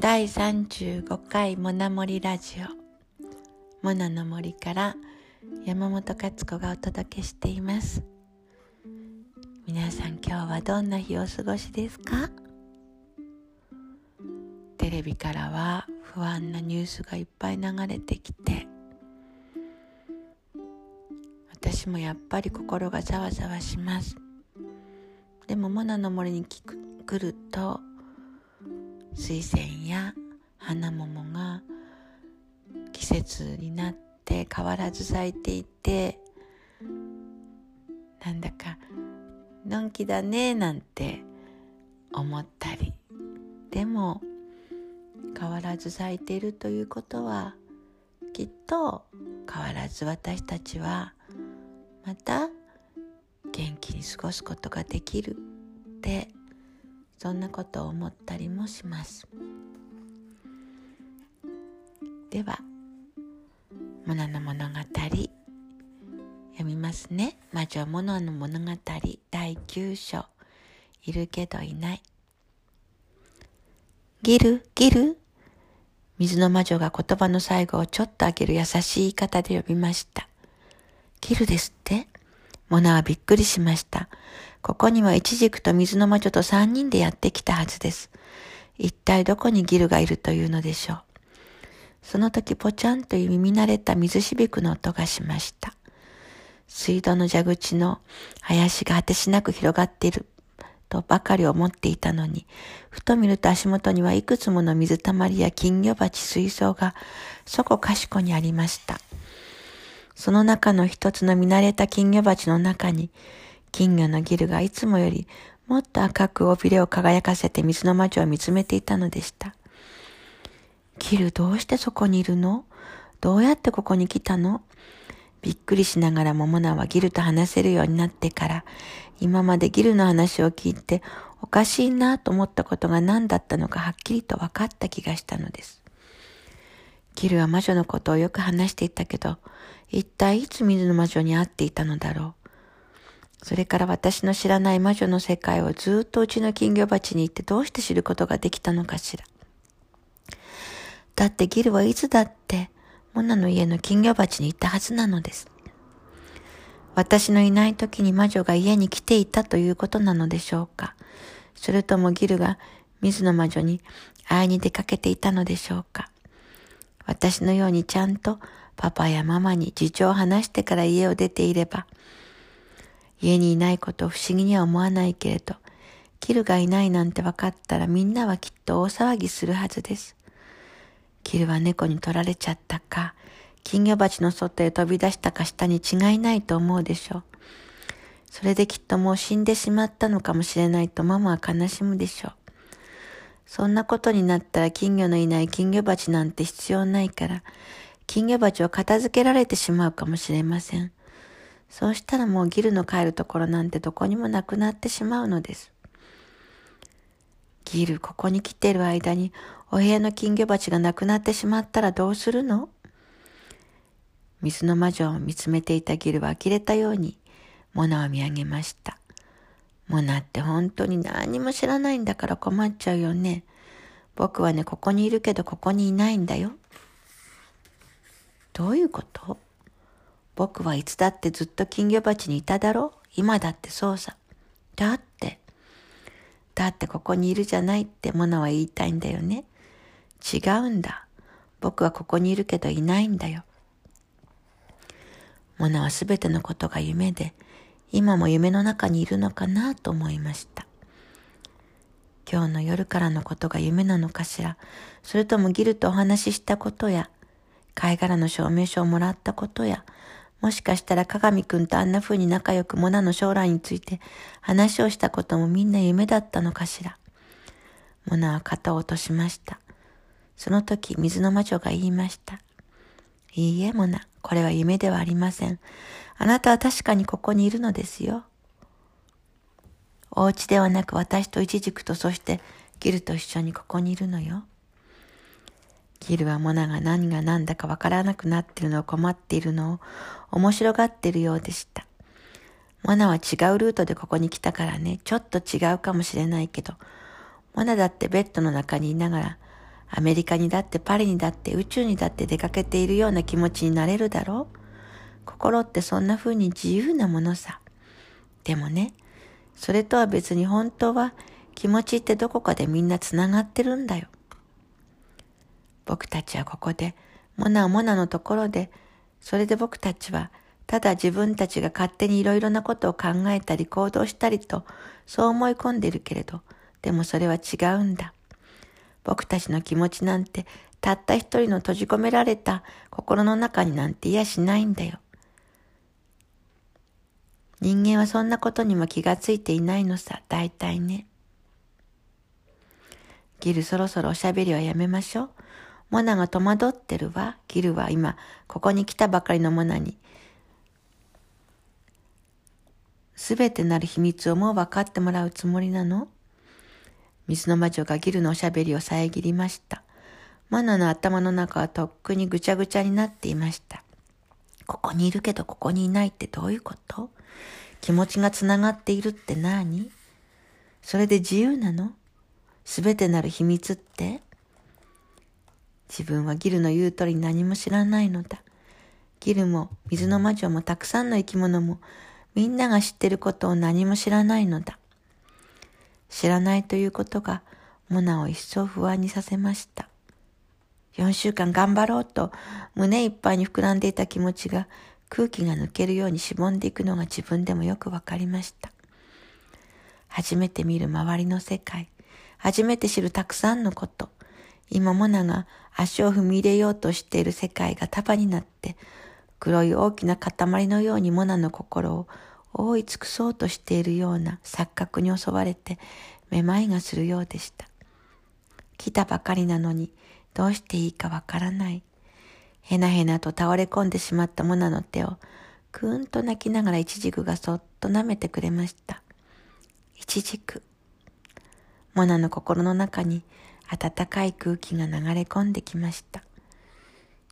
第35回モナモリラジオ。モナの森から山本勝子がお届けしています。皆さん今日はどんな日をお過ごしですか？テレビからは不安なニュースがいっぱい流れてきて私もやっぱり心がざわざわします。でもモナの森に来ると水仙や花桃が季節になって変わらず咲いていてなんだかのんきだねなんて思ったり。でも変わらず咲いているということはきっと変わらず私たちはまた元気に過ごすことができるってそんなことを思ったりもします。では「モナの物語」読みますね「魔女モナの物語」第9章「いるけどいない」ギルギル。水の魔女が言葉の最後をちょっと上げる優しい言い方で呼びました。ギルですって。モナはびっくりしました。ここにはイチジクと水の魔女と三人でやってきたはずです。一体どこにギルがいるというのでしょう。その時ポチャンという耳慣れた水しびくの音がしました。水道の蛇口の林が果てしなく広がっているとばかり思っていたのに、ふと見ると足元にはいくつもの水たまりや金魚鉢水槽がそこかしこにありました。その中の一つの見慣れた金魚鉢の中に、金魚のギルがいつもよりもっと赤く尾びれを輝かせて水の魔女を見つめていたのでした。ギルどうしてそこにいるの？どうやってここに来たの？びっくりしながらもモナはギルと話せるようになってから、今までギルの話を聞いておかしいなと思ったことが何だったのかはっきりと分かった気がしたのです。ギルは魔女のことをよく話していたけど、一体いつ水の魔女に会っていたのだろう？それから私の知らない魔女の世界をずっとうちの金魚鉢に行ってどうして知ることができたのかしら。だってギルはいつだってモナの家の金魚鉢に行ったはずなのです。私のいない時に魔女が家に来ていたということなのでしょうか。それともギルが水の魔女に会いに出かけていたのでしょうか。私のようにちゃんとパパやママに事情を話してから家を出ていれば、家にいないことを不思議には思わないけれど、キルがいないなんて分かったらみんなはきっと大騒ぎするはずです。キルは猫に取られちゃったか、金魚鉢の外へ飛び出したかしたに違いないと思うでしょう。それできっともう死んでしまったのかもしれないとママは悲しむでしょう。そんなことになったら金魚のいない金魚鉢なんて必要ないから、金魚鉢を片付けられてしまうかもしれません。そうしたらもうギルの帰るところなんてどこにもなくなってしまうのです。ギル、ここに来てる間にお部屋の金魚鉢がなくなってしまったらどうするの？水の魔女を見つめていたギルは呆れたようにモナを見上げました。モナって本当に何も知らないんだから困っちゃうよね。僕はね、ここにいるけどここにいないんだよ。どういうこと？僕はいつだってずっと金魚鉢にいただろう？今だってそうさ。だって、だってここにいるじゃないってモナは言いたいんだよね。違うんだ。僕はここにいるけどいないんだよ。モナはすべてのことが夢で、今も夢の中にいるのかなと思いました。今日の夜からのことが夢なのかしら、それともギルとお話ししたことや、貝殻の証明書をもらったことや、もしかしたら鏡くんとあんな風に仲良くモナの将来について話をしたこともみんな夢だったのかしら。モナは肩を落としました。その時、水の魔女が言いました。いいえ、モナ、これは夢ではありません。あなたは確かにここにいるのですよ。お家ではなく私とイチジクとそしてギルと一緒にここにいるのよ。ギルはモナが何が何だかわからなくなっているのを困っているのを面白がっているようでした。モナは違うルートでここに来たからね、ちょっと違うかもしれないけど、モナだってベッドの中にいながら、アメリカにだってパリにだって宇宙にだって出かけているような気持ちになれるだろう心ってそんな風に自由なものさ。でもね、それとは別に本当は気持ちってどこかでみんな繋がってるんだよ。僕たちはここで、モナモナのところで、それで僕たちはただ自分たちが勝手にいろいろなことを考えたり行動したりと、そう思い込んでいるけれど、でもそれは違うんだ。僕たちの気持ちなんて、たった一人の閉じ込められた心の中になんていやしないんだよ。人間はそんなことにも気がついていないのさ、大体ね。ギルそろそろおしゃべりはやめましょう。モナが戸惑ってるわ。ギルは今、ここに来たばかりのモナに、すべてなる秘密をもう分かってもらうつもりなの？水の魔女がギルのおしゃべりを遮りました。マナの頭の中はとっくにぐちゃぐちゃになっていました。ここにいるけどここにいないってどういうこと？気持ちがつながっているって何？それで自由なの？すべてなる秘密って？自分はギルの言う通り何も知らないのだ。ギルも水の魔女もたくさんの生き物もみんなが知ってることを何も知らないのだ。知らないということがモナを一層不安にさせました。4週間頑張ろうと胸いっぱいに膨らんでいた気持ちが空気が抜けるようにしぼんでいくのが自分でもよくわかりました。初めて見る周りの世界、初めて知るたくさんのこと、今モナが足を踏み入れようとしている世界が束になって黒い大きな塊のようにモナの心を覆い尽くそうとしているような錯覚に襲われてめまいがするようでした。来たばかりなのにどうしていいかわからない。へなへなと倒れ込んでしまったモナの手をくーんと泣きながらイチジクがそっと舐めてくれました。イチジク。モナの心の中に暖かい空気が流れ込んできました。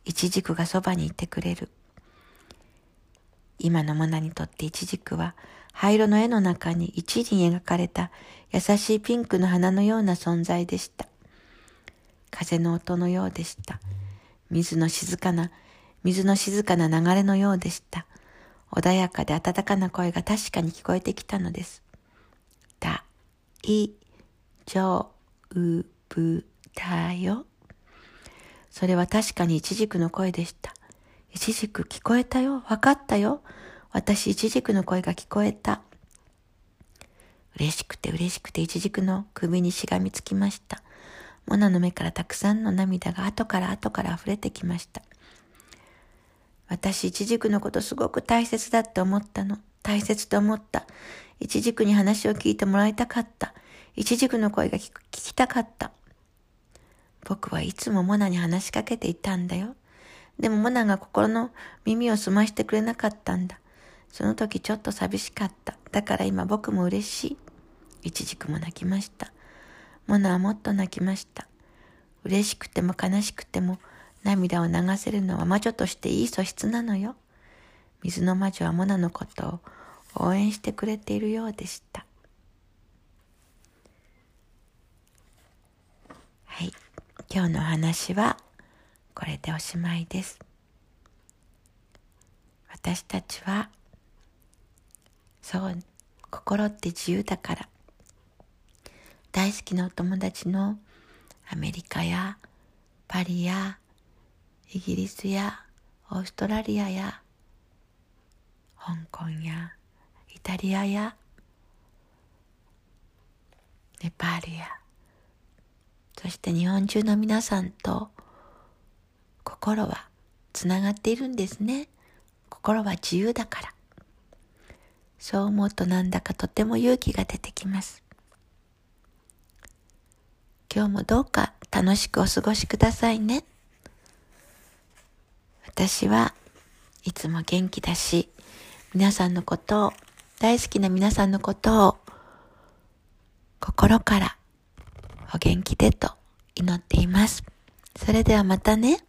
イチジクがそばにいてくれる。今のモナにとってイチジクは灰色の絵の中に一輪描かれた優しいピンクの花のような存在でした。風の音のようでした。水の静かな、水の静かな流れのようでした。穏やかで温かな声が確かに聞こえてきたのです。だ、い、じょう、ぶ、だよ。それは確かにイチジクの声でした。イチジク聞こえたよ。わかったよ。私、イチジクの声が聞こえた。嬉しくて嬉しくてイチジクの首にしがみつきました。モナの目からたくさんの涙が後から後から溢れてきました。私、イチジクのことすごく大切だって思ったの。大切と思った。イチジクに話を聞いてもらいたかった。イチジクの声が聞きたかった。僕はいつもモナに話しかけていたんだよ。でもモナが心の耳を澄ましてくれなかったんだ。その時ちょっと寂しかった。だから今僕も嬉しい。いちじくも泣きました。モナはもっと泣きました。嬉しくても悲しくても涙を流せるのは魔女としていい素質なのよ。水の魔女はモナのことを応援してくれているようでした。はい。今日の話はこれでおしまいです。私たちは、そう、心って自由だから、大好きなお友達のアメリカやパリやイギリスやオーストラリアや香港やイタリアやネパールやそして日本中の皆さんと心はつながっているんですね。心は自由だから。そう思うとなんだかとても勇気が出てきます。今日もどうか楽しくお過ごしくださいね。私はいつも元気だし、皆さんのことを、大好きな皆さんのことを、心からお元気でと祈っています。それではまたね。